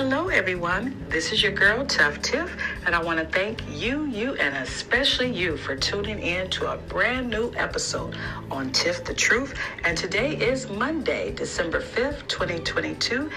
Hello, everyone. This is your girl, Tuff Tiff, and I want to thank you, you, and especially you for tuning in to a brand new episode on Tiff the Truth. And today is Monday, December 5th, 2022.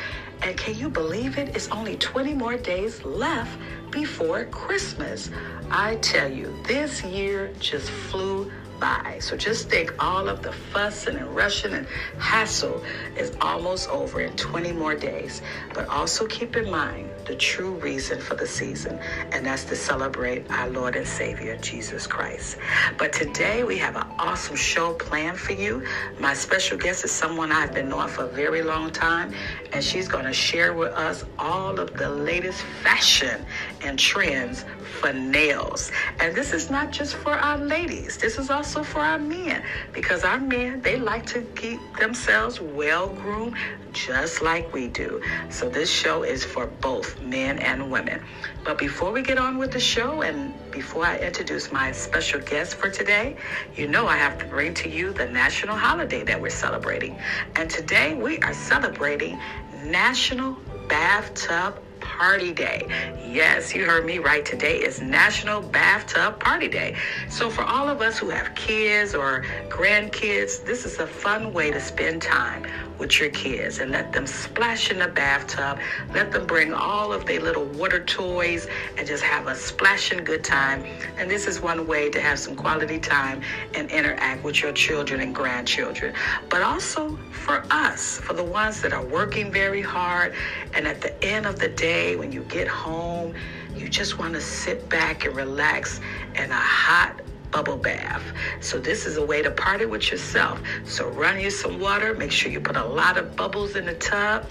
And can you believe it? It's only 20 more days left before Christmas. I tell you, this year just flew by. So just think all of the fussing and rushing and hassle is almost over in 20 more days. But also keep in mind the true reason for the season, and that's to celebrate our Lord and Savior, Jesus Christ. But today we have an awesome show planned for you. My special guest is someone I've been knowing for a very long time, and she's going to share with us all of the latest fashion and trends for nails. And this is not just for our ladies, this is also for our men because our men, they like to keep themselves well groomed just like we do. So this show is for both men and women. But before we get on with the show and before I introduce my special guest for today, you know I have to bring to you the national holiday that we're celebrating. And today we are celebrating National Bathtub Party Day. Yes, you heard me right. Today is National Bathtub Party Day. So, for all of us who have kids or grandkids, this is a fun way to spend time with your kids and let them splash in the bathtub. Let them bring all of their little water toys and just have a splashing good time. And this is one way to have some quality time and interact with your children and grandchildren. But also for us, for the ones that are working very hard, and at the end of the day, when you get home, you just want to sit back and relax in a hot bubble bath. So this is a way to party with yourself. So run you some water, make sure you put a lot of bubbles in the tub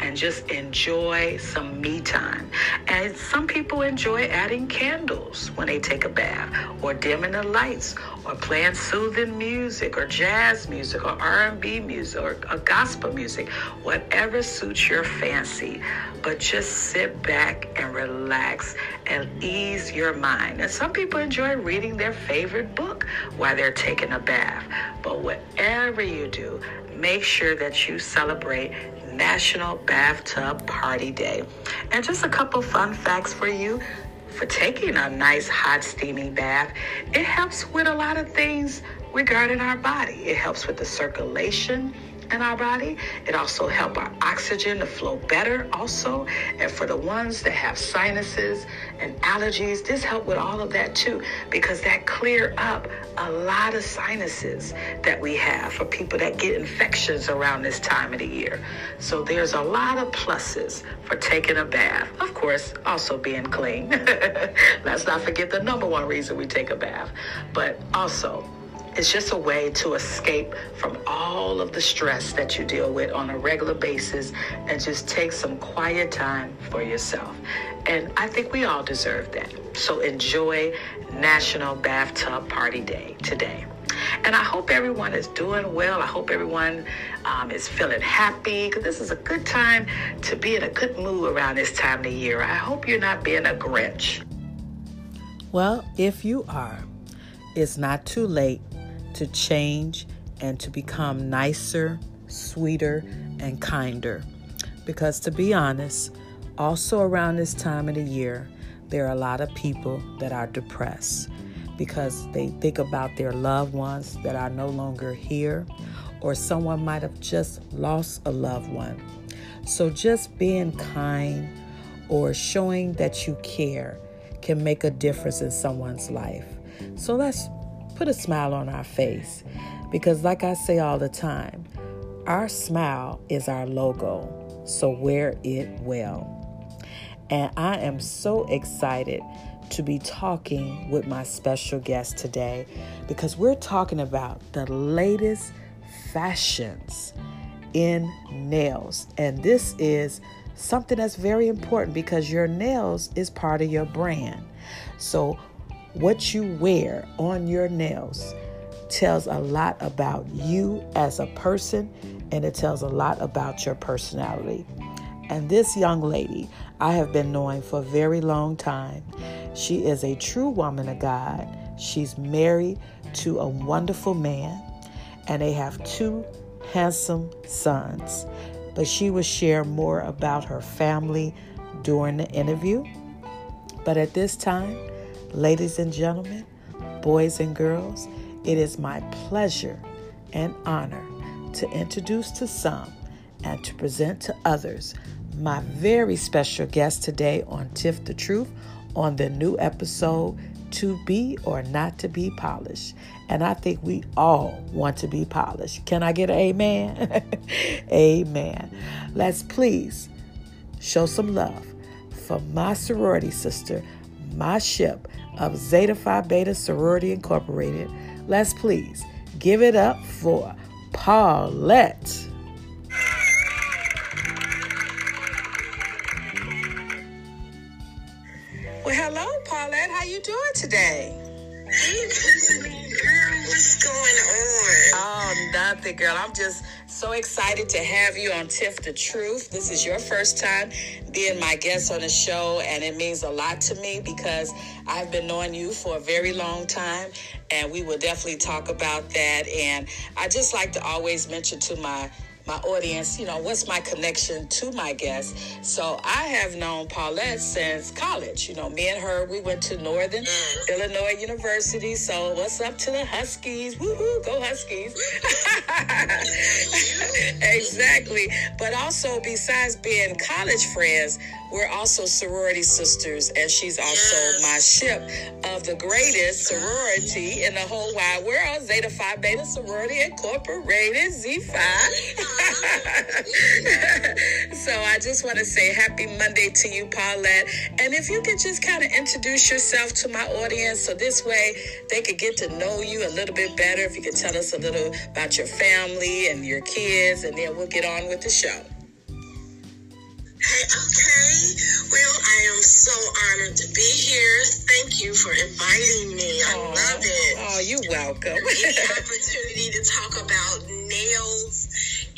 and just enjoy some me time. And some people enjoy adding candles when they take a bath or dimming the lights or playing soothing music or jazz music or R&B music or, or gospel music, whatever suits your fancy. But just sit back and relax and ease your mind. And some people enjoy reading their favorite book while they're taking a bath. But whatever you do, make sure that you celebrate National Bathtub Party Day. And just a couple fun facts for you for taking a nice hot steaming bath. It helps with a lot of things regarding our body. It helps with the circulation in our body. It also helps our oxygen to flow better also. And for the ones that have sinuses and allergies, this help with all of that too, because that clear up a lot of sinuses that we have for people that get infections around this time of the year. So there's a lot of pluses for taking a bath. Of course, also being clean. Let's not forget the number one reason we take a bath, but also it's just a way to escape from all of the stress that you deal with on a regular basis and just take some quiet time for yourself. And I think we all deserve that. So enjoy National Bathtub Party Day today. And I hope everyone is doing well. I hope everyone um, is feeling happy because this is a good time to be in a good mood around this time of the year. I hope you're not being a Grinch. Well, if you are, it's not too late to change and to become nicer, sweeter, and kinder. Because to be honest, also around this time of the year, there are a lot of people that are depressed because they think about their loved ones that are no longer here, or someone might have just lost a loved one. So, just being kind or showing that you care can make a difference in someone's life. So, let's put a smile on our face. Because, like I say all the time, our smile is our logo, so wear it well. And I am so excited to be talking with my special guest today because we're talking about the latest fashions in nails. And this is something that's very important because your nails is part of your brand. So, what you wear on your nails tells a lot about you as a person and it tells a lot about your personality. And this young lady I have been knowing for a very long time. She is a true woman of God. She's married to a wonderful man and they have two handsome sons. but she will share more about her family during the interview. But at this time, ladies and gentlemen, boys and girls, it is my pleasure and honor to introduce to some and to present to others my very special guest today on Tiff the Truth on the new episode To Be or Not to Be Polished. And I think we all want to be polished. Can I get an amen? amen. Let's please show some love for my sorority sister, my ship of Zeta Phi Beta Sorority Incorporated. Let's please give it up for Paulette. Well, hello, Paulette. How you doing today? Hey, Tiffany, girl, what's going on? Oh, nothing, girl. I'm just so excited to have you on Tiff the Truth. This is your first time being my guest on the show, and it means a lot to me because I've been knowing you for a very long time, and we will definitely talk about that. And I just like to always mention to my my audience, you know, what's my connection to my guest. So I have known Paulette since college. You know, me and her, we went to Northern mm. Illinois University. So what's up to the Huskies? Woohoo, go Huskies. exactly. But also, besides being college friends, we're also sorority sisters, and she's also my ship of the greatest sorority in the whole wide world, Zeta Phi Beta Sorority Incorporated, Z Phi. so I just want to say happy Monday to you, Paulette. And if you could just kind of introduce yourself to my audience so this way they could get to know you a little bit better. If you could tell us a little about your family and your kids, and then we'll get on with the show. Hey, okay. Well, I am so honored to be here. Thank you for inviting me. I Aw. love it. Oh, you're welcome. the opportunity to talk about nails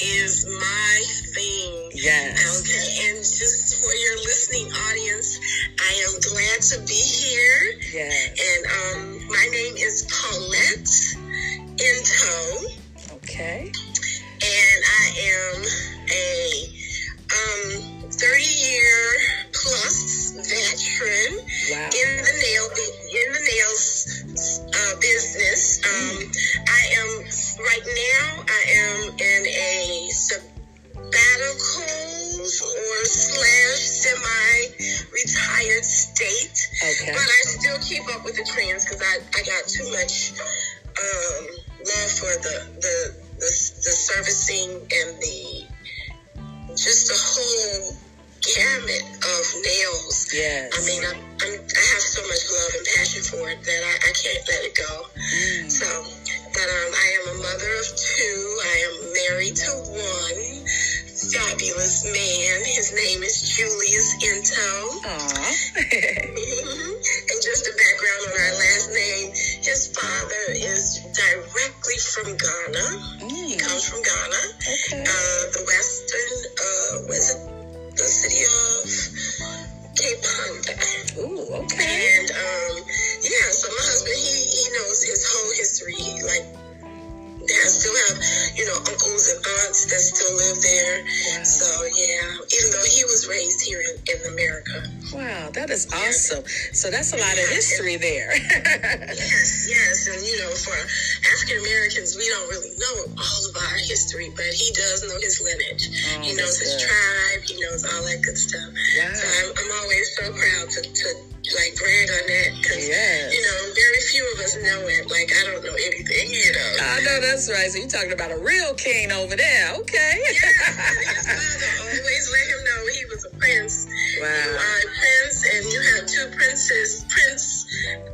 is my thing. yes. Okay, and just for your listening audience, I am glad to be here. Yes. And um, my name is Paulette Ntow. Okay. and I am a um 30 year plus veteran Wow. in the nail in the nails uh, business. Um, I am right now. I am in a sabbatical or slash semi retired state, Okay. but I still keep up with the trends because I, I got too much um, love for the, the the the servicing and the just the whole gamut of nails. Yes. I mean, I, I'm, I have so much love and passion for it that I, I can't let it go. Mm. So, but um, I am a mother of two. I am married to one fabulous man. His name is Julius. Mhm. and just a background on our last name, his father is directly from Ghana. He Mm. comes from Ghana, Okay. So yeah, even though he was raised here in, in America. Wow, that is awesome. So that's a lot of history there. Yes, yes, and you know, for African Americans, we don't really know all of our history, but he does know his lineage. Oh, he knows his good. tribe. He knows all that good stuff. Wow. So I'm, I'm always so proud to, to like brag on that because Yes. you know, very few of us know it. Like I don't know anything, you know. I know that's right. So you're talking about a real king over there. Okay. Yes, and his father always let him know he was a prince. You Wow. are a prince, and you have two princes, prince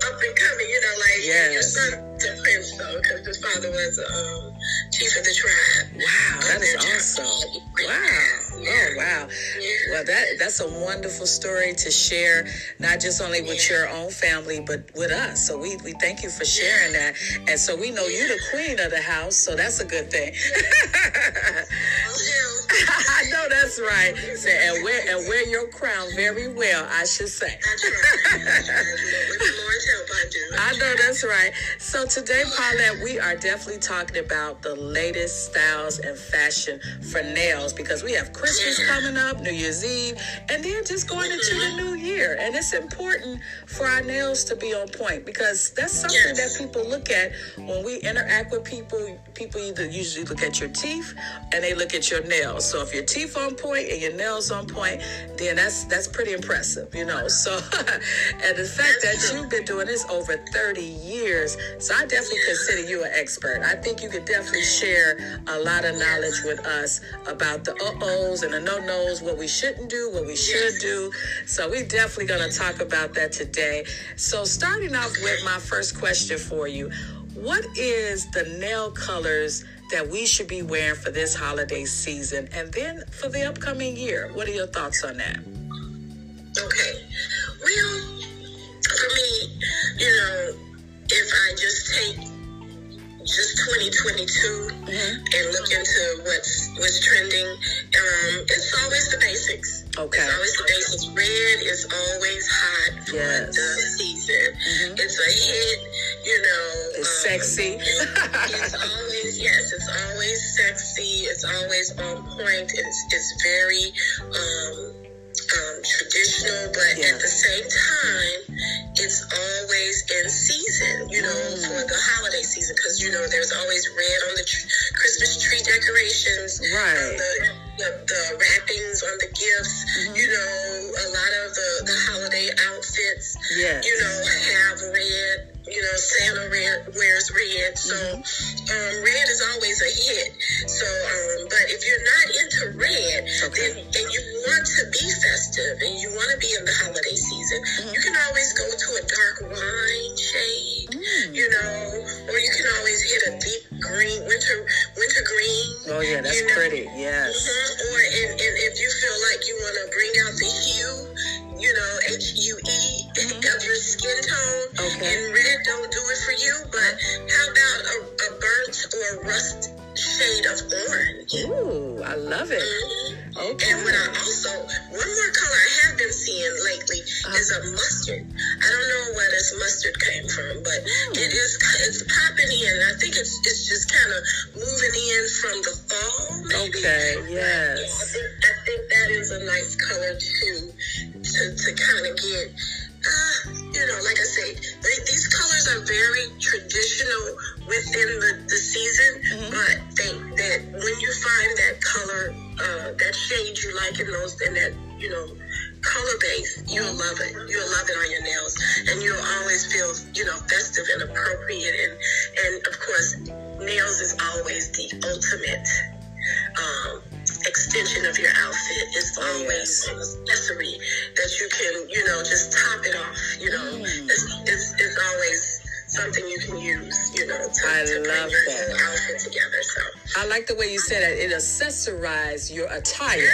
up and coming. You know, like and your Yes. son's a prince, though, because his father was um, chief of the tribe. Wow, that is awesome. Wow. Yeah. Oh, wow. Yeah. Well, that that's a wonderful story to share, not just only with your own family, but with us. So we, we thank you for sharing that. And so we know you're the queen of the house, so that's a good thing. That's right. Say, and wear and wear your crown very well, I should say. That's right. With the Lord's help, I do. I know that's right. So today, Paulette, we are definitely talking about the latest styles and fashion for nails because we have Christmas mm-hmm. coming up, New Year's Eve, and then just going into the mm-hmm. new year. And it's important for our nails to be on point because that's something yes. that people look at when we interact with people. People either usually look at your teeth and they look at your nails. So if your teeth on point and your nails on point, then that's that's pretty impressive, you know. So and the fact that you've been doing this over 30 years, so I definitely consider you an expert. I think you could definitely share a lot of knowledge with us about the uh-ohs and the no-nos, what we shouldn't do, what we should do. So we're definitely gonna talk about that today. So starting off with my first question for you, what is the nail colors that we should be wearing for this holiday season and then for the upcoming year? What are your thoughts on that? Okay. Well, for me, you know, if I just take just 2022 mm-hmm. and look into what's what's trending, um, it's always the basics. Okay. It's always the basics. Red is always hot for yes. the season. Mm-hmm. It's a hit, you know. Sexy. it's always yes. It's always sexy. It's always on point. It's it's very. Um, um, traditional, but yeah. at the same time, it's always in season, you know, mm. for the holiday season, because, you know, there's always red on the tr- Christmas tree decorations, right. the, the, the, wrappings on the gifts, mm-hmm. you know, a lot of the, the holiday outfits, yes. you know, have red you know, Santa red, wears red. So mm-hmm. um, red is always a hit. So, um, but if you're not into red, okay. then and you want to be festive and you want to be in the holiday season, mm-hmm. you can always go to a dark wine shade, mm. you know, or you can always hit a deep green, winter winter green. Oh yeah, that's you know? pretty. Yes. Mm-hmm. Or and, and if you feel like you want to bring out the hue, you know, H U E mm-hmm. of your skin tone, okay. and red don't do it for you. But how about a, a burnt or rust shade of orange? Ooh, I love it. Mm-hmm. Okay. And what I also, one more color I have been seeing lately uh, is a mustard. I don't know where this mustard came from, but mm. it is it's popping in. I think it's it's just kind of moving in from the fall. Maybe. Okay. Yes. Yeah, I think I think that is a nice color too to to kind of get. You know, like I say, they, these colors are very traditional within the, the season, mm-hmm. but they, that when you find that color uh, that shade you like in those in that you know color base, you'll love it. You'll love it on your nails, and you'll always feel you know festive and appropriate. And and of course, nails is always the ultimate. Um, extension of your outfit is always an accessory that you can, you know, just top it off. You know, mm. it's, it's, it's always something you can use, you know, to, I to love your that. outfit together. So I like the way you said it. It accessorizes your attire,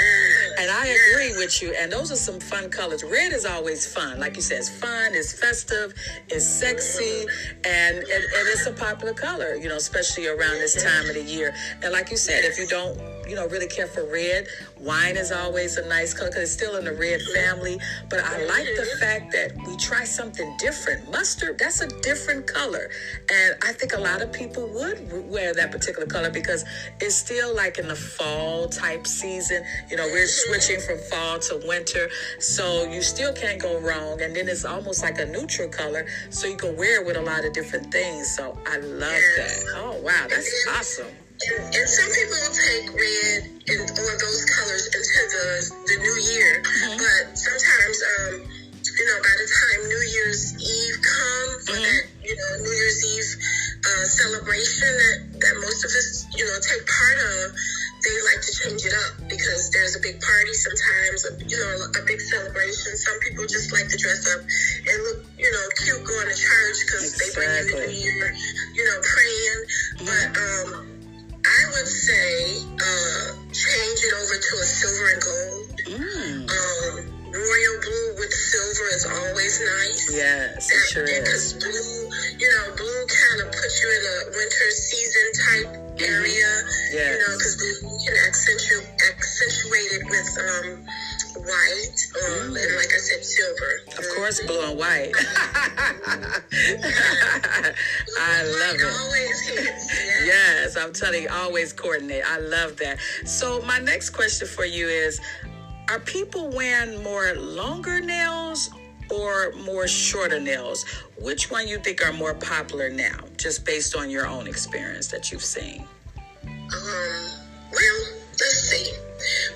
and I yes. agree with you. And those are some fun colors. Red is always fun, like you said. It's fun. It's festive. It's sexy, and, and and it's a popular color. You know, especially around this time of the year. And like you said, if you don't you know, really care for red. Wine is always a nice color because it's still in the red family. But I like the fact that we try something different. Mustard, that's a different color. And I think a lot of people would wear that particular color because it's still like in the fall type season. You know, we're switching from fall to winter. So you still can't go wrong. And then it's almost like a neutral color. So you can wear it with a lot of different things. So I love that. Oh, wow. That's awesome. And, and some people will take red and or those colors into the the new year, mm-hmm. but sometimes, um, you know, by the time New Year's Eve comes, mm-hmm. that you know New Year's Eve uh, celebration that that most of us you know take part of, they like to change it up because there's a big party sometimes, you know, a big celebration. Some people just like to dress up and look, you know, cute going to church because exactly. they bring in the new year, you know, praying. Mm-hmm. But um, I would say uh, change it over to a silver and gold. Mm. Um, royal blue with silver is always nice. Yes, it sure Because blue, you know, blue kind of puts you in a winter season type area. Yes. You know, because blue you can accentuate accentuate it with um, white, um, and like I said, silver. Of course, blue and white. I love it. always hits. Yes, I'm telling you, always coordinate. I love that. So, my next question for you is Are people wearing more longer nails or more shorter nails? Which one you think are more popular now, just based on your own experience that you've seen? Um, well, let's see.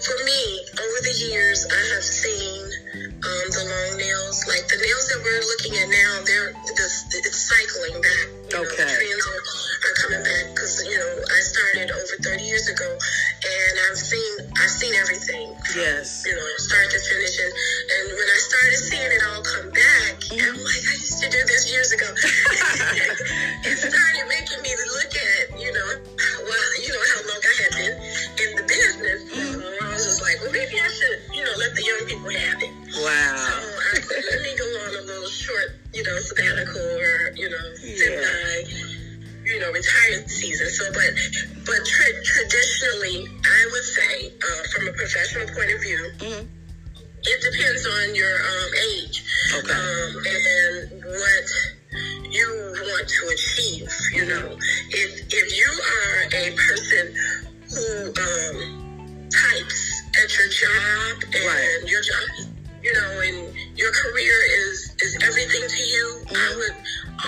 For me, over the years, I have seen um, the long nails. Like the nails that we're looking at now, they're this, it's cycling back. You know, Okay. trends are, are coming back because you know I started over 30 years ago, and I've seen I've seen everything. Yes. You know, start to finish, and, and when I started seeing it all come back, I'm like, I used to do this years ago. it started making me let the young people have it. So I said, let me go on a little short, you know, sabbatical or, you know, semi, you know, retirement season. So, but, but tra- traditionally, I would say, uh, from a professional point of view, Mhm. it depends on your um, age Okay. um, and what you want to achieve. You know, if if you are a person who um, types at your job and Right. your job, you know, and your career is is everything to you, I mm-hmm. would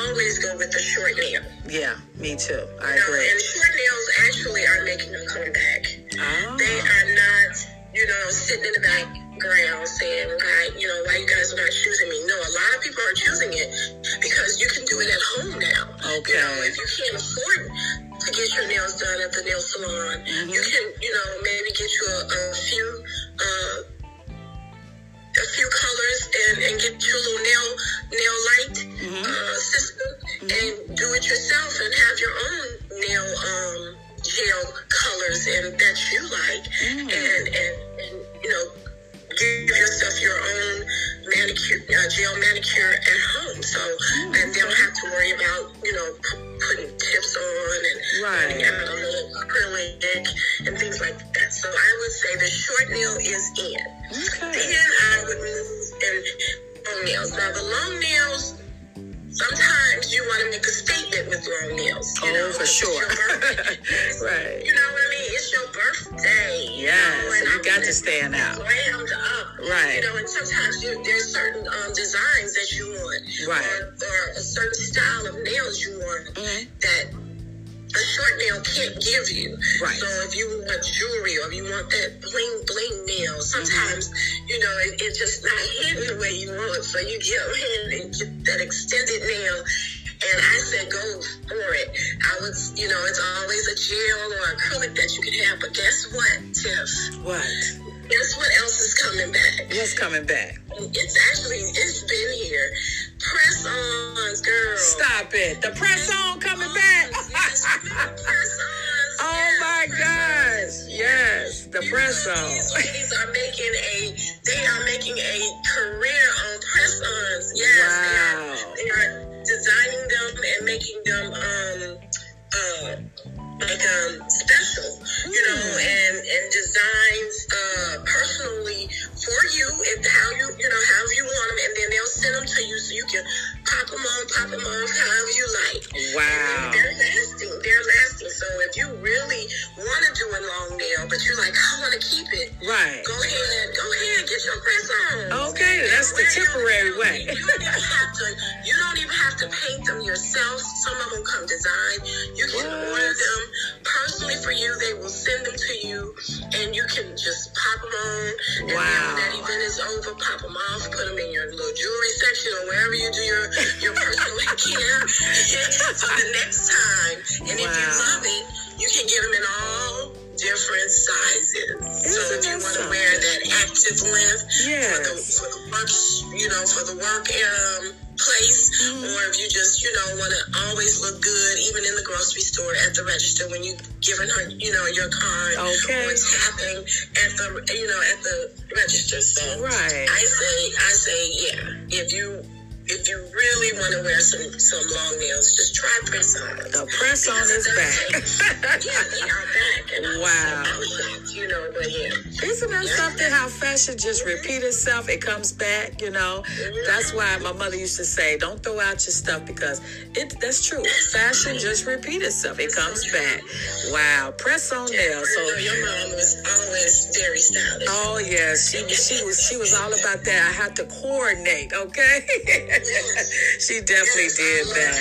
always go with the short nail. Yeah, me too. I You know, agree. and short nails actually are making a comeback. Oh. They ah. are not, you know, sitting in the background saying, why, you know, why you guys are not choosing me. No, a lot of people are choosing it because you can do it at home now. Okay. You know, if you can't afford to get your nails done at the nail salon, you can, you know, maybe get you a, a few, uh, a few colors and, and get your little nail nail light uh, system and do it yourself and have your own nail um, gel colors and that you like. And, and and you know give yourself your own manicure uh, gel manicure at home so and they don't have to worry about you know p- putting tips on and Right. out a little acrylic and things like that so I would say the short nail is in Okay. then I would move and long nails. Now the long nails, sometimes you want to make a statement with long nails. You Oh, know, for sure. Right. You know what I mean? It's your birthday. you Yes, know, and you got to stand out. Glammed up. Right. You know, and sometimes you, there's certain um, designs that you want. Right. Or, or a certain style of nails you want Mhm. that a short nail can't give you. Right. So if you want jewelry or if you want that bling bling nail, mm-hmm. sometimes you know it, it's just not hidden the way you want. So you get ahead and get that extended nail. And I said go for it. I was, you know, it's always a gel or acrylic that you can have. But guess what, Tiff? What? Guess what else is coming back? What's coming back? It's actually it's been here. Press ons, girl. Stop it. The press on Yes, the press on. These ladies are making a they are making a career on press ons. Yes, Wow. they are they are designing them and making them um uh like um special, you know, and and designs uh personally for you and how you you know however you want them, and then they'll send them to you so you can pop them on, pop them off however you like. Wow. They're lasting. They're lasting. So if you really want to do a long nail, but you're like, I want to keep it, Right. go ahead, go ahead, get your press on. Okay, that's the temporary way. You don't even have to. You don't even have to paint them yourself. Some of them come designed. You can What? order them personally for you. They will send them to you, and you can just pop them on. And then Wow. when that event is over, pop them off, put them in your little jewelry section or wherever you do your your personal care for the next time. And if you Wow. love it, you can get them in all different sizes. so Isn't if you want to wear that active length for the for the work, you know, for the work um, place, Mm-hmm. or if you just, you know, want to always look good, even in the grocery store at the register when you giving her, you know, your card Okay. or tapping at the, you know, at the register. So Right. I say, I say, yeah, if you if you really want to wear some some long nails, just try press on. The press on is back. yeah, they are back. And I was- Wow. I was you know, but yeah. Isn't that something how fashion just repeat itself? It comes back, you know. That's why my mother used to say, "Don't throw out your stuff because it." That's true. Fashion just repeat itself. It comes back. Wow, press on nails. So your mom was always very stylish. Oh yes, she was she was she was all about that. I had to coordinate, okay? she definitely Yes, did that.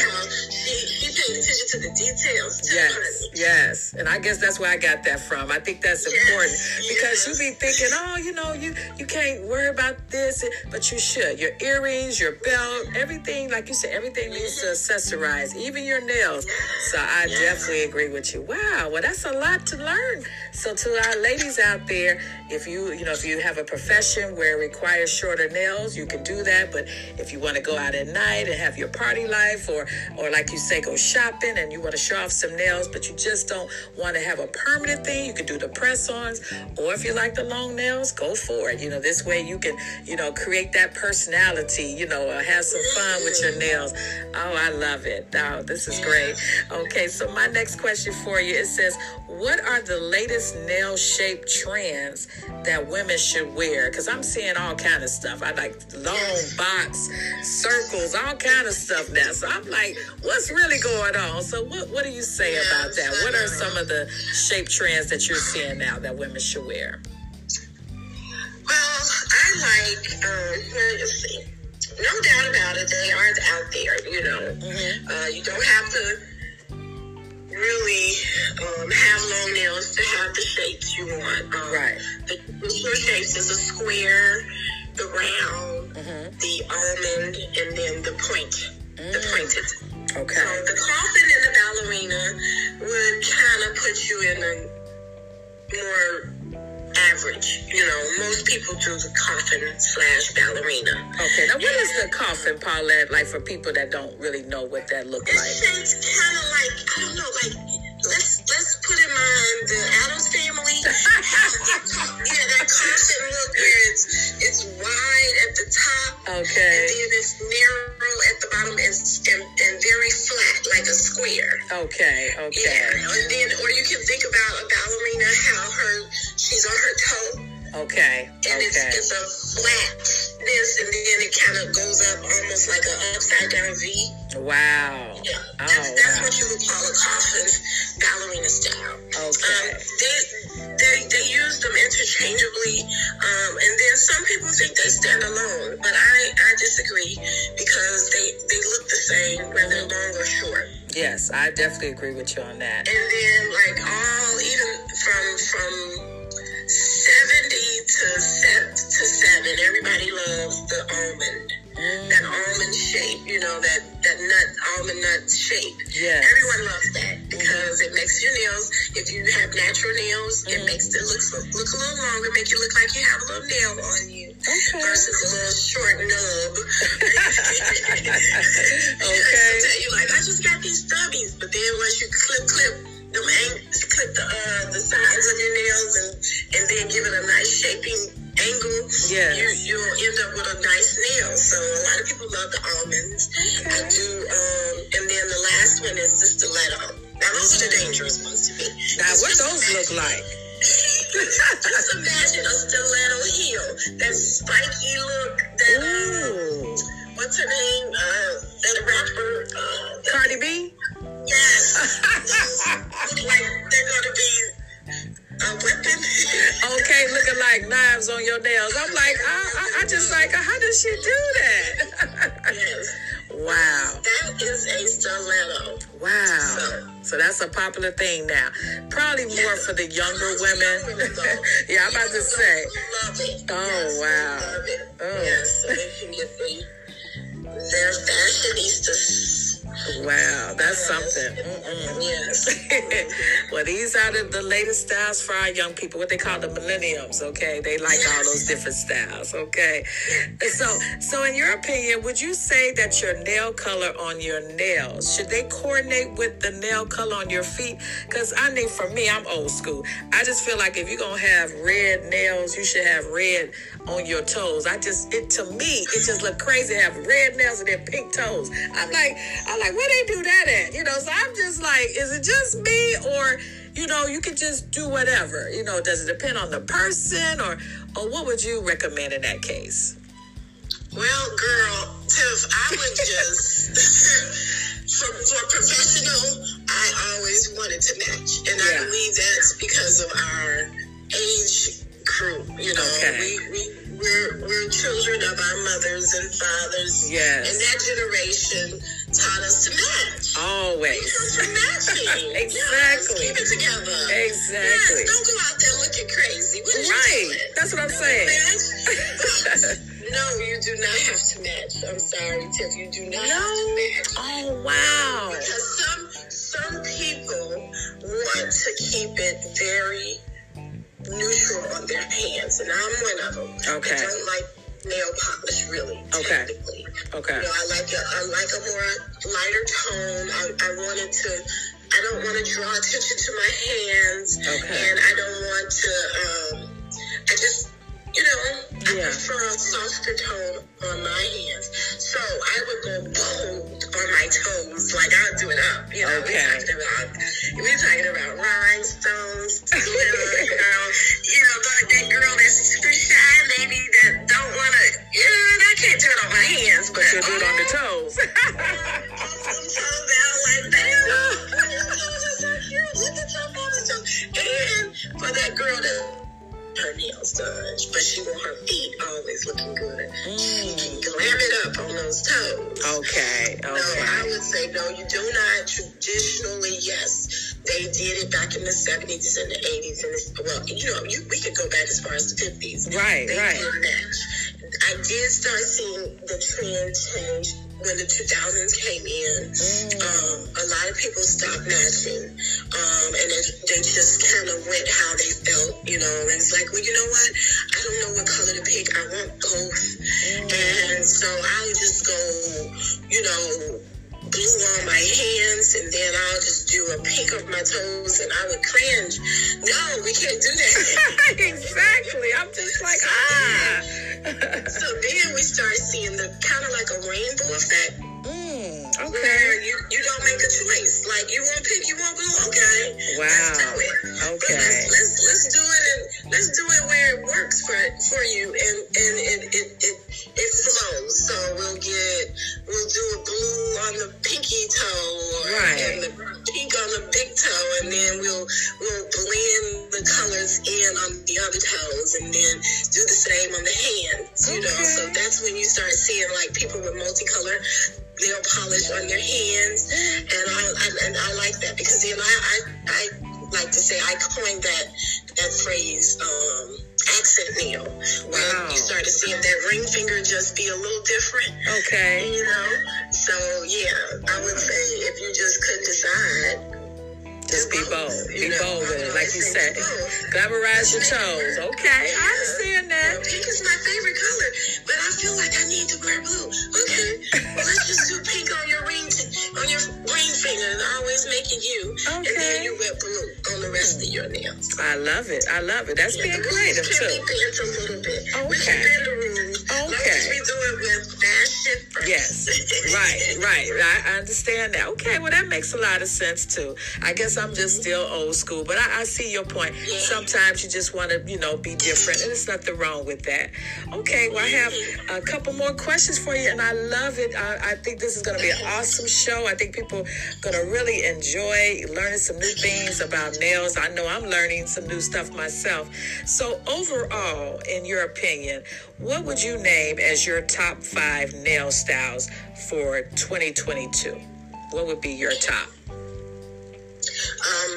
She, she paid attention to the details. Too, Yes, honey. yes. And I guess that's where I got that from. I think that's important Yes, because you be thinking, oh, you know, you you can't worry about this, but you should. Your earrings, your belt, everything, like you said, everything needs to mm-hmm. accessorize, even your nails. So I definitely agree with you. Wow, well, that's a lot to learn. So to our ladies out there, if you you know if you have a profession where it requires shorter nails, you can do that. But if you want to go out at night and have your party life, or or like you say, go shopping and you want to show off some nails, but you just don't want to have a permanent thing, you can do the press-ons. Or if you like the long nails, go for it. You know, this way you can you know create that personality. You know, have some fun with your nails. Oh, I love it. Oh, this is great. Okay, so my next question for you it says, what are the latest nail shape trends that women should wear? Because I'm seeing all kind of stuff. I like long box, circles, all kind of stuff now. So I'm like, what's really going on? So what what do you say about that? What are some of the shape trends that you're seeing now that women should wear? Well, I like, um, let's see. No doubt about it, they are out there, you know. Mm-hmm. Uh, you don't have to really um, have long nails to have the shapes you want. Um, Right. The traditional shapes is a square, the round, Mm-hmm. the almond, and then the point, the Mm. pointed. Okay. So the coffin and the ballerina would kind of put you in a more average. You know, most people do the coffin slash ballerina. Okay. Now what is the coffin, Paulette? Like for people that don't really know what that looks like. shape's kind of like I don't know, like let's let's put in mind the Addams family. yeah, that coffin look where it's it's wide at the top. Okay. And then it's narrow at the bottom and, and, and very flat, like a square. Okay. Okay. Yeah, and then, or you can think about a ballerina, how her she's on her toe, Okay. and it's, Okay. it's a flat this, and then it kind of goes up almost like an upside down V. Wow. Yeah, Oh, that's, that's wow. what you would call a coffin ballerina style. Okay. Um, they, they they use them interchangeably, um, and then some people think they stand alone, but I, I disagree because they they look the same whether long or short. Yes, I definitely agree with you on that. and then like all even from from seventy to seven to seven, everybody loves the almond. Mm. That almond shape, you know, that that nut almond nut shape. Yes. Everyone loves that mm-hmm. because it makes your nails. If you have natural nails, it mm. makes it look look a little longer, make you look like you have a little nail on you Okay. versus a little short nub. Okay. So you like, I just got these stubbies, but then once you clip, clip them, clip the uh, the sides of your nails, and and then give it a nice shaping angle, Yes. you you'll end up with a nice nail. So a lot of people love the almonds. I do, um, and then the last one is the stiletto. Now those are the dangerous ones to me. Now, what those look like? Just imagine a stiletto heel, that spiky look, that um, Ooh. What's her name? Uh, that rapper. Uh, Cardi B? yes. Like they're gonna be a weapon. Okay, looking like knives on your nails. I'm like, I, I, I just like, how does she do that? yes. wow. That is a stiletto. Wow. So that's a popular thing now. Probably more for the younger women. yeah, I'm about to say. Love it. Oh, Yes, wow. they Love it. Oh. Yes, so they can get the, their fashionistas Wow, that's something. Mm-mm. Yes. well, these are the, the latest styles for our young people, what they call the millenniums, okay? They like all those different styles, okay? So, so in your opinion, would you say that your nail color on your nails, should they coordinate with the nail color on your feet? Because I think for me, I'm old school. I just feel like if you're going to have red nails, you should have red on your toes. I just, it to me, it just look crazy to have red nails and then pink toes. I'm like, I'm like, where they do that at? You know, so I'm just like, is it just me or, you know, you can just do whatever? You know, does it depend on the person or, or what would you recommend in that case? Well, girl, Tiff, I would just, for, for professional, I always wanted to match. And Yeah. I believe that's because of our age group. You know, Okay. we, we, we're, we're children of our mothers and fathers. Yes. And that generation taught us to match. Always. Matching. Exactly. Yes, keep it together. Exactly. Yes, don't go out there looking crazy. What is Right. you doing? That's what I'm saying. No, you do not have to match. I'm sorry, Tiff. You do not have to No. match. Oh, wow. Because some some people want to keep it very neutral on their hands, and I'm one of them. Okay. I don't like nail polish really. Okay. Okay. You know, I like a I like a more lighter tone. I, I wanted to. I don't want to draw attention to my hands, Okay. and I don't want to. Um, I just, you know, I Yeah. prefer a softer tone on my hands. So I would go bold on my toes, like I'll do it up. You know, Okay. we're talking about we're talking about rhinestones, glitter, girl. You know, like that girl that's super shy lady that don't want to. You know, I can't do it on my hands, but But you do it on the toes. I'm toes out like damn. Your are so cute. Look at your mama's toes. And for that girl that her nails done, but she want her feet always looking good. She mm. can glam it up on those toes. Okay. okay. No, I would say no. You do not traditionally. Yes, they did it back in the seventies and the eighties, and it's, well, you know, you, we could go back as far as the fifties. Right, They right. did match. Start seeing the trend change when the 2000s came in. Mm. Um, a lot of people stopped matching, um, and they, they just kind of went how they felt, you know. And it's like, well, you know what? I don't know what color to pick. I want both, and so I'll just go, you know, blue on my hands, and then I'll just do a pink of my toes, and I would cringe. No, we can't do that. exactly. I'm just like, ah. so then we start seeing the kind of like a rainbow effect. Okay. Where you, you don't make a choice. Like you want pink, you want blue, okay. Wow. Let's do it. Okay. let's, let's let's do it and let's do it where it works for for you and and it it, it it flows. So we'll get we'll do a blue on the pinky toe or Right. and the pink on the big toe and then we'll we'll blend the colors in on the other toes and then do the same on the hands. You know, so that's when you start seeing like people with multicolor nail polish on your hands, and I, I and I like that because then I, I I like to say I coined that that phrase um, accent nail. When Wow. you start to see if that ring finger just be a little different, Okay. you know. So yeah, I would say if you just couldn't decide, Just be bold. Be bold with it, like you say said. be. Glamorize your toes. Okay. I understand that. pink is my favorite color, but I feel like I need to wear blue. Okay, let's just do pink on your ring, on your ring finger, and always making you, okay. and then you wear blue on the rest of your nails. I love it. I love it. That's being creative can too. be bent a little bit. We Okay. can bend the rules. Okay. we do it with fashion first. Yes, right, right. I, I understand that. Okay, well, that makes a lot of sense too. I guess I'm just mm-hmm. still old school, but I, I see your point. Sometimes you just want to, you know, be different, and there's nothing wrong with that. Okay, well, I have mm-hmm. a couple more questions for you, and I love it. I, I think this is going to be an awesome show. I think people are going to really enjoy learning some new things about nails. I know I'm learning some new stuff myself. So, overall, in your opinion, what would you name as your top five nail styles for 2022? What would be your top? Um,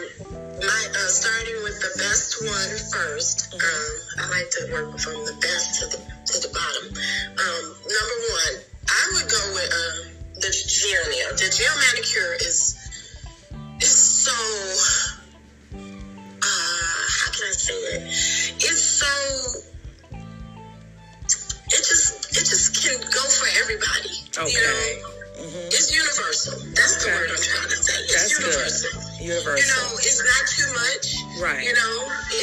my uh, starting with the best one first. Um, I like to work from the best to the to the bottom. Um, number one, I would go with uh, the gel nail. The gel manicure is is so uh how can I say it? It's so it just it just can go for everybody. Okay. You know? It's universal. That's the word I'm trying to say. It's That's universal. good. You know, it's not too much. Right. You know,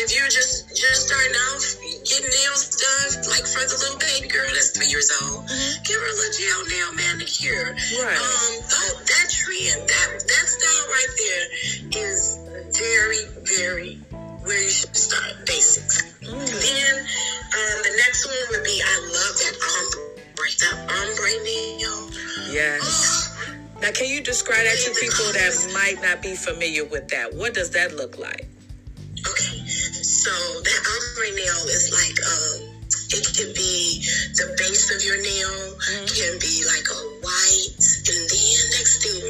if you're just just starting off, getting nails done, like for the little baby girl that's three years old, give her a little gel nail manicure. Mm-hmm. Right. Um, th- that trend, that that style right there is very, very where you should start. Basics. Mm. Then um, the next one would be I love that ombre, that ombre nail. Yes. Now, can you describe that to people that might not be familiar with that? What does that look like? Okay, so that ombre nail is like um, it can be the base of your nail can be like a white, and then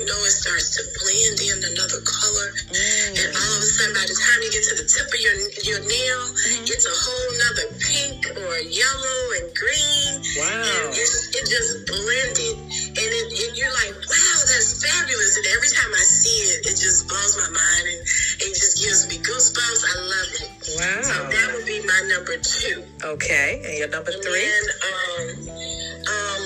you know, it starts to blend in another color, and all of a sudden, by the time you get to the tip of your your nail, it's a whole nother pink or yellow and green. Wow. And it's, it just blended, and, it, and you're like, wow, that's fabulous. And every time I see it, it just blows my mind, and it just gives me goosebumps. I love it. Wow. So that would be my number two. Okay. And your number three? then, um, um,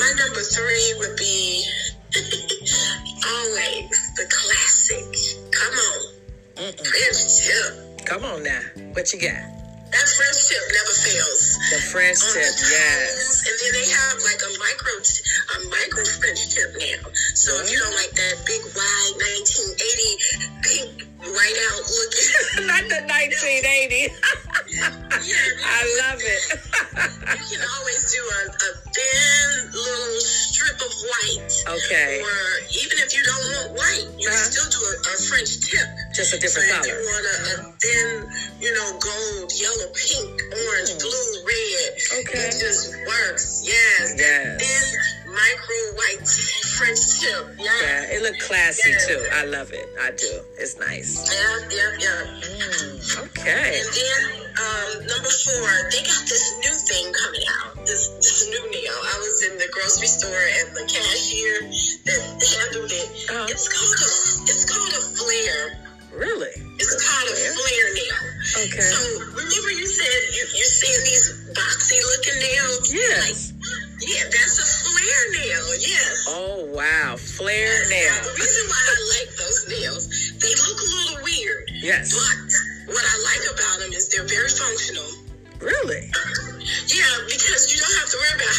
my number three would be always the classic. Come on, French tip. Come on now. What you got? That French tip never fails. The French On the Yes. And then they have like a micro, a micro French tip now. So if you don't mm-hmm. like that big wide 1980 pink white out looking, Not the 1980. I love it. you can always do a, a thin little strip of white. okay. Or even if you don't want white, you can Uh-huh. still do a, a French tip. Just a So different if color. you want a, a thin, you know, gold, yellow, pink, orange, blue, red, Okay. it just works. Yes. Yes. Thin micro white French tip. Yes. Yeah, it look classy Yes. too. I love it. I do. It's nice. Yeah, yeah, yeah. Mm, okay. And then um, number four, they got this new thing coming out. This this new nail. I was in the grocery store and the cashier that handled it. Uh-huh. It's called a it's called a flare. Really? It's called a flare nail. Okay. So remember you said you, you're seeing these boxy looking nails? Yes. Like, yeah, that's a flare nail. Yes. Oh wow, flare Now, nail. the reason why I like those nails, they look a little weird. Yes. But what I like about them is they're very functional. Really? Yeah, because you don't have to worry about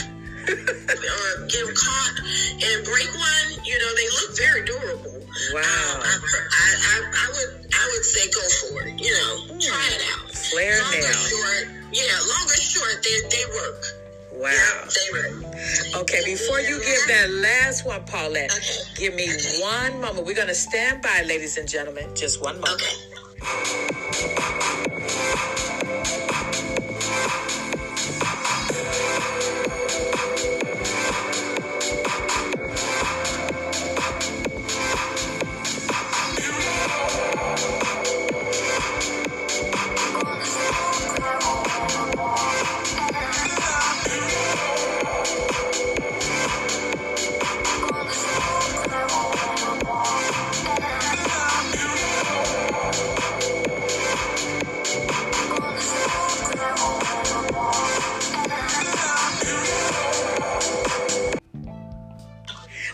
uh, getting caught and break one. You know, they look very durable. Wow. Um, I, I, I, I would I would say go for it. You know, try it out. Flare long or nail. short, yeah, long or short, they they work. Wow. Yeah. Okay, before you give that last one, Paulette, Okay. give me one moment. We're gonna stand by, ladies and gentlemen. Just one moment. Okay.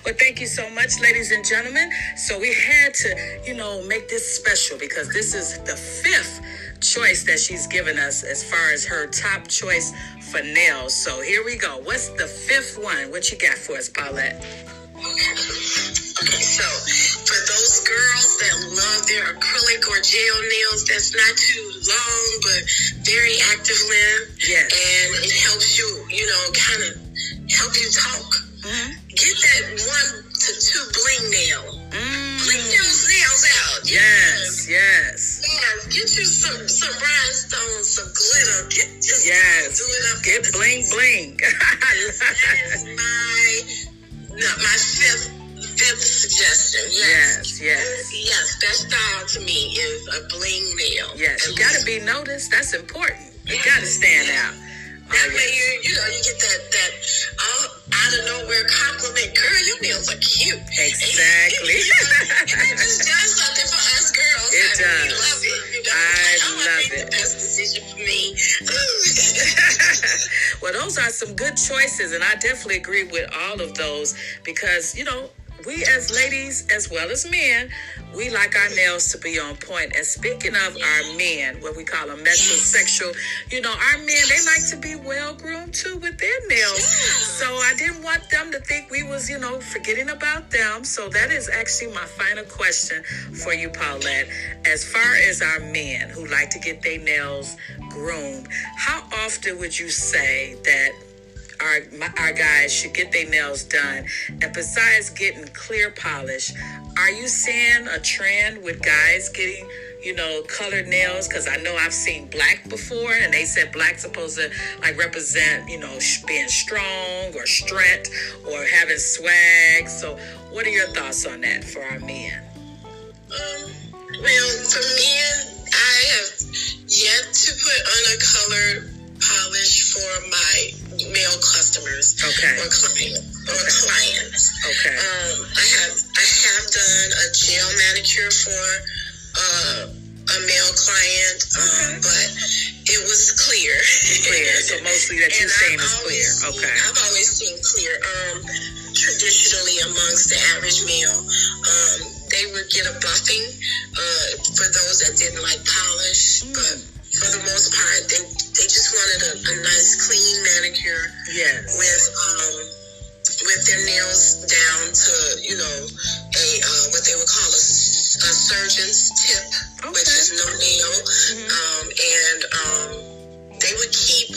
Well, thank you so much, ladies and gentlemen. So we had to, you know, make this special because this is the fifth choice that she's given us as far as her top choice for nails. So here we go. What's the fifth one? What you got for us, Paulette? Okay, so for those girls that love their acrylic or gel nails, that's not too long but very active limb. Yes. And it helps you, you know, kind of help you talk. Mm-hmm. Get that one to two bling nail. Bling Mm. those nails out. Yes, yes, Yes, get you some some rhinestones, some glitter. Get just yes. do it up. Get bling bling. That is my no, my fifth fifth suggestion. Yes, Yes. yes. Yes, that style to me is a bling nail. Yes, you At got to be noticed. That's important. You got to stand out. That way you you know you get that that all out of nowhere compliment. Girl, your nails are cute. Exactly. and it just does something for us girls. It I mean, does. We love it. You know? I Like, oh, love made it. The best decision for me. well, those are some good choices, and I definitely agree with all of those because, you know, we as ladies as well as men, we like our nails to be on point. And speaking of our men, what we call them metrosexual, you know, our men, they like to be well groomed too with their nails. So I didn't want them to think we was, you know, forgetting about them. So that is actually my final question for you, Paulette. As far as our men who like to get their nails groomed, how often would you say that our my, our guys should get their nails done? And besides getting clear polish, are you seeing a trend with guys getting you know colored nails? Because I know I've seen black before, and they said black's supposed to like represent you know being strong or strength or having swag. So, what are your thoughts on that for our men? Um, well, for men, I have yet to put on a colored polish for my male customers Okay. or client or Okay. clients. Okay. Um, I have I have done a gel manicure for uh, a male client, um, but it was clear. Clear. So mostly that you're saying is clear. seen- Okay. I've always seen clear. Um, traditionally, amongst the average male, um, they would get a buffing uh, for those that didn't like polish, Mm. but for the most part, they they just wanted a, a nice, clean manicure Yes. with um with their nails down to you know a uh, what they would call a surgeon's tip, which is no nail, Mhm. um, and um, they would keep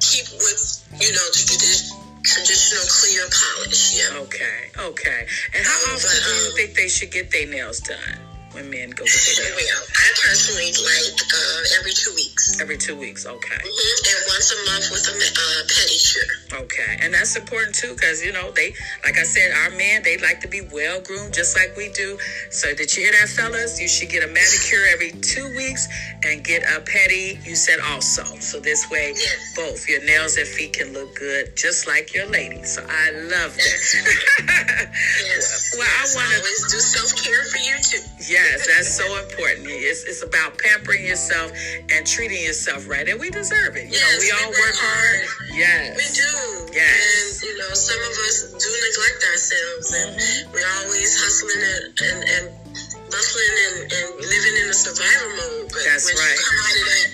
keep with you know the tradi- traditional clear polish. Yeah. Okay, okay. And how Um, often but, do you um, think they should get their nails done when men go get their nails? Well, I personally like uh, every two weeks. Every two weeks, okay. hmm And once a month with a uh, pedicure. Okay, and that's important too, because you know they, like I said, our men they like to be well groomed, just like we do. So did you hear that, fellas? You should get a manicure every two weeks and get a pedi. You said also, so this way Yes. both your nails and feet can look good, just like your lady. So I love that. Yes. Well, I wanna- always do self care for you too. Yes, that's so important. It's, it's about pampering yourself and treating yourself right, and we deserve it. You know, we we all work work hard. Yes. We do. Yes. And, you know, some of us do neglect ourselves and Mm-hmm. we're always hustling and, and, and bustling and, and living in a survival mode. But That's when right. you come out of that,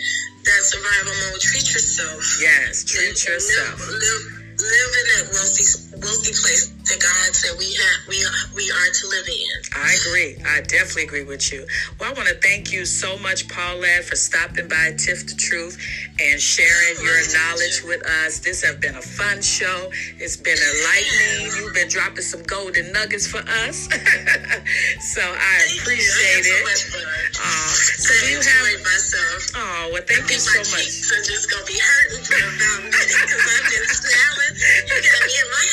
that survival mode, treat yourself. Yes, treat yourself. Live, live, live in that wealthy, wealthy place that God said we have, we are, we are to live in. I agree. I definitely agree with you. Well, I want to thank you so much, Paulette, for stopping by Tiff the Truth and sharing your knowledge with us. This has been a fun show. It's been enlightening. You've been dropping some golden nuggets for us. so I you. appreciate I it. so much. So I you have? myself. Oh, well, thank you so my much. cheeks are just gonna be hurting for about a minute because I've been smiling. You got me in my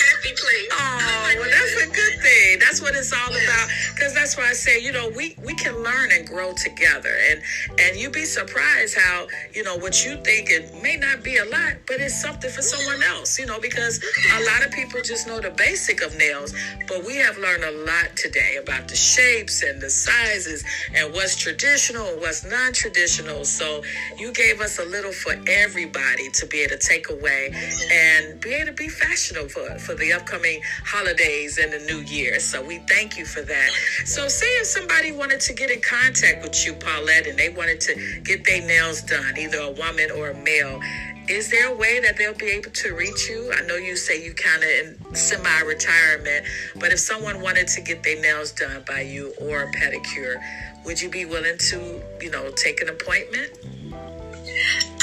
Oh, well, that's a good thing. That's what it's all about. Because that's why I say, you know, we we can learn and grow together, and and you'd be surprised how you know what you think it may not be a lot, but it's something for someone mm-hmm. else. You know, because a lot of people just know the basic of nails, but we have learned a lot today about the shapes and the sizes and what's traditional and what's non-traditional. So you gave us a little for everybody to be able to take away and be able to be fashionable for, for the upcoming holidays and the new year. So we thank you for that. So say if somebody wanted to get in contact with you, Paulette, and they wanted to get their nails done, either a woman or a male, is there a way that they'll be able to reach you? I know you say you kind of in semi-retirement, but if someone wanted to get their nails done by you or a pedicure, would you be willing to, you know, take an appointment?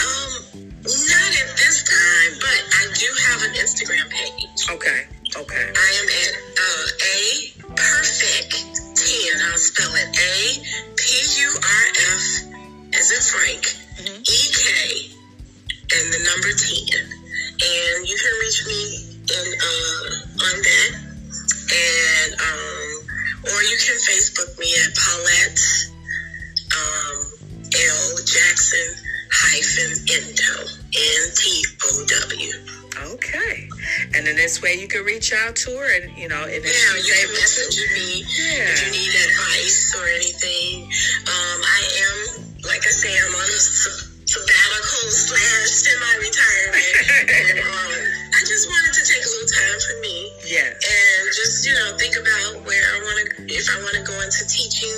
Um, not at this time, but I do have an Instagram page. Okay, okay. I am at uh, a perfect ten. I'll spell it A P U R F as in Frank Mhm. E K and the number ten. And you can reach me in uh, on that, and um, or you can Facebook me at Paulette um, L Jackson hyphen Ntow N T O W. Okay. And in this way, you can reach out to her and, you know, and if Yeah, you can able to. message me Yeah. if you need advice or anything. Um, I am, like I say, I'm on a sabbatical slash semi-retirement, and um, I just wanted to take a little time for me Yeah. and just you know think about where I want to, if I want to go into teaching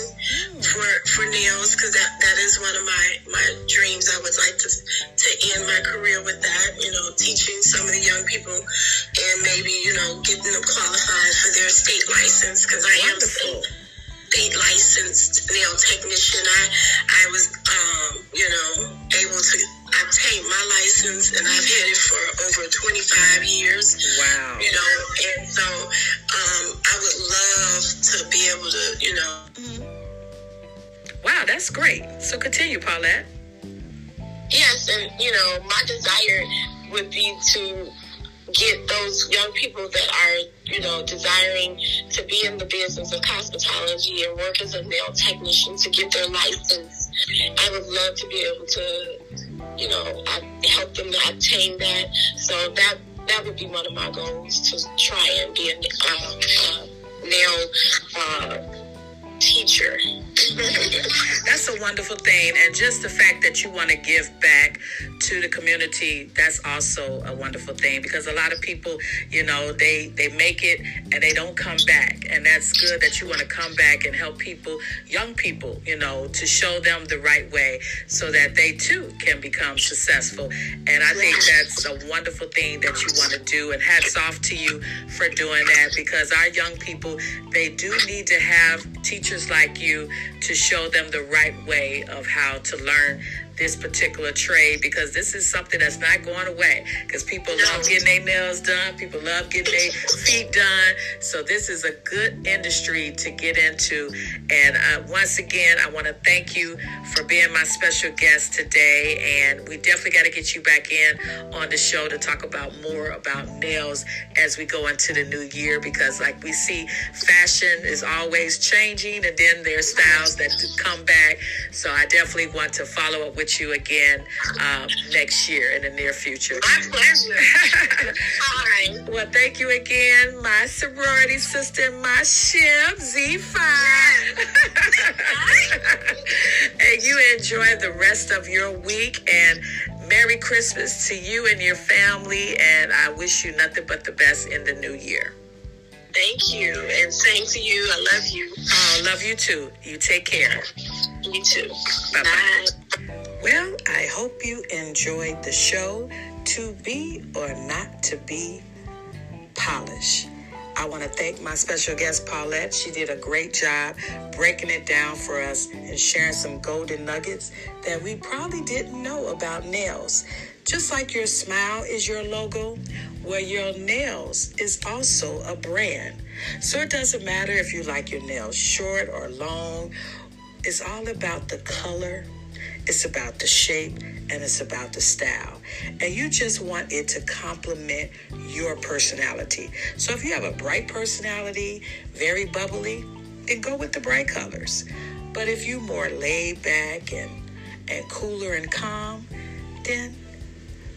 for for nails, because that that is one of my my dreams. I would like to to end my career with that. You know, teaching some of the young people and maybe you know getting them qualified for their state license because I am state state licensed nail technician. I I was um you know able to obtain my license and I've had it for over 25 years Wow. you know, and so um, I would love to be able to, you know, Wow, that's great. So continue, Paulette. yes, and you know, my desire would be to get those young people that are, you know, desiring to be in the business of cosmetology and work as a nail technician to get their license. I would love to be able to, you know, I- help them to obtain that. So that that would be one of my goals to try and be a uh, nail uh, teacher. That's a wonderful thing. And just the fact that you want to give back to the community, that's also a wonderful thing because a lot of people, you know, they, they make it and they don't come back. And that's good that you want to come back and help people, young people, you know, to show them the right way so that they too can become successful. And I think that's a wonderful thing that you want to do. And hats off to you for doing that because our young people, they do need to have teachers like you to show them the right way of how to learn this particular trade because this is something that's not going away. Because people love getting their nails done. People love getting their feet done. So this is a good industry to get into. And uh, once again i want to thank you for being my special guest today. And we definitely got to get you back in on the show to talk about more about nails as we go into the new year because like we see fashion is always changing and then there's styles that come back. So i definitely want to follow up with you again um, next year in the near future My pleasure. Hi. well, thank you again, my sorority sister, my ship, Z5. and you enjoy the rest of your week and Merry Christmas to you and your family. And I wish you nothing but the best in the new year. Thank you. And same to you. I love you. Oh, love you too. You take care. You too. Bye-bye. Well, I hope you enjoyed the show. To be or not to be, polish. I want to thank my special guest, Paulette. She did a great job breaking it down for us and sharing some golden nuggets that we probably didn't know about nails. Just like your smile is your logo, well, your nails is also a brand. So it doesn't matter if you like your nails short or long, it's all about the color, it's about the shape, and it's about the style. And you just want it to complement your personality. So if you have a bright personality, very bubbly, then go with the bright colors. But if you're more laid back and, and cooler and calm, then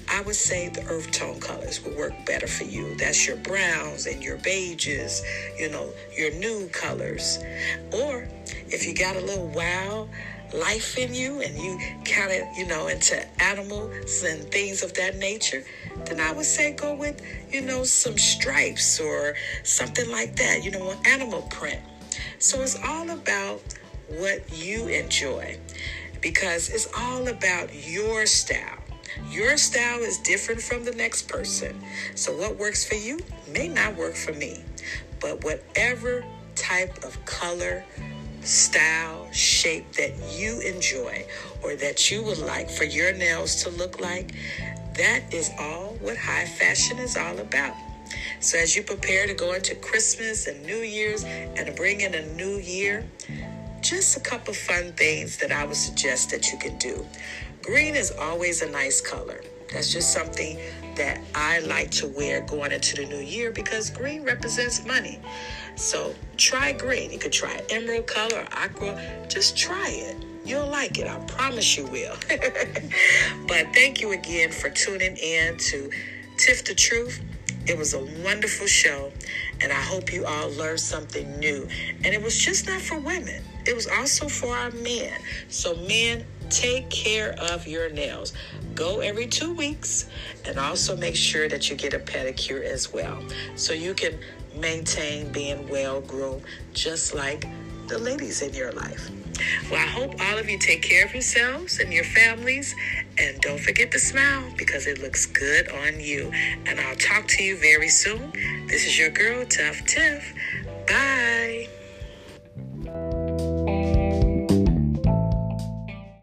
I would say the earth tone colors would work better for you. That's your browns and your beiges, you know, your nude colors. Or if you got a little wow life in you and you kind of, you know, into animals and things of that nature, then I would say go with, you know, some stripes or something like that, you know, an animal print. So it's all about what you enjoy because it's all about your style. Your style is different from the next person. So what works for you may not work for me. But whatever type of color, style, shape that you enjoy or that you would like for your nails to look like, that is all what high fashion is all about. So as you prepare to go into Christmas and New Year's and bring in a new year, just a couple fun things that I would suggest that you can do. Green is always a nice color. That's just something that I like to wear going into the new year because green represents money. So try green. You could try emerald color or aqua. Just try it. You'll like it. I promise you will. but thank you again for tuning in to Tiff the Truth. It was a wonderful show, and I hope you all learned something new. And it was just not for women, it was also for our men. So, men, take care of your nails. Go every two weeks, and also make sure that you get a pedicure as well so you can maintain being well groomed, just like the ladies in your life. Well, I hope all of you take care of yourselves and your families. And don't forget to smile because it looks good on you. And I'll talk to you very soon. This is your girl, Tuff Tiff. Bye.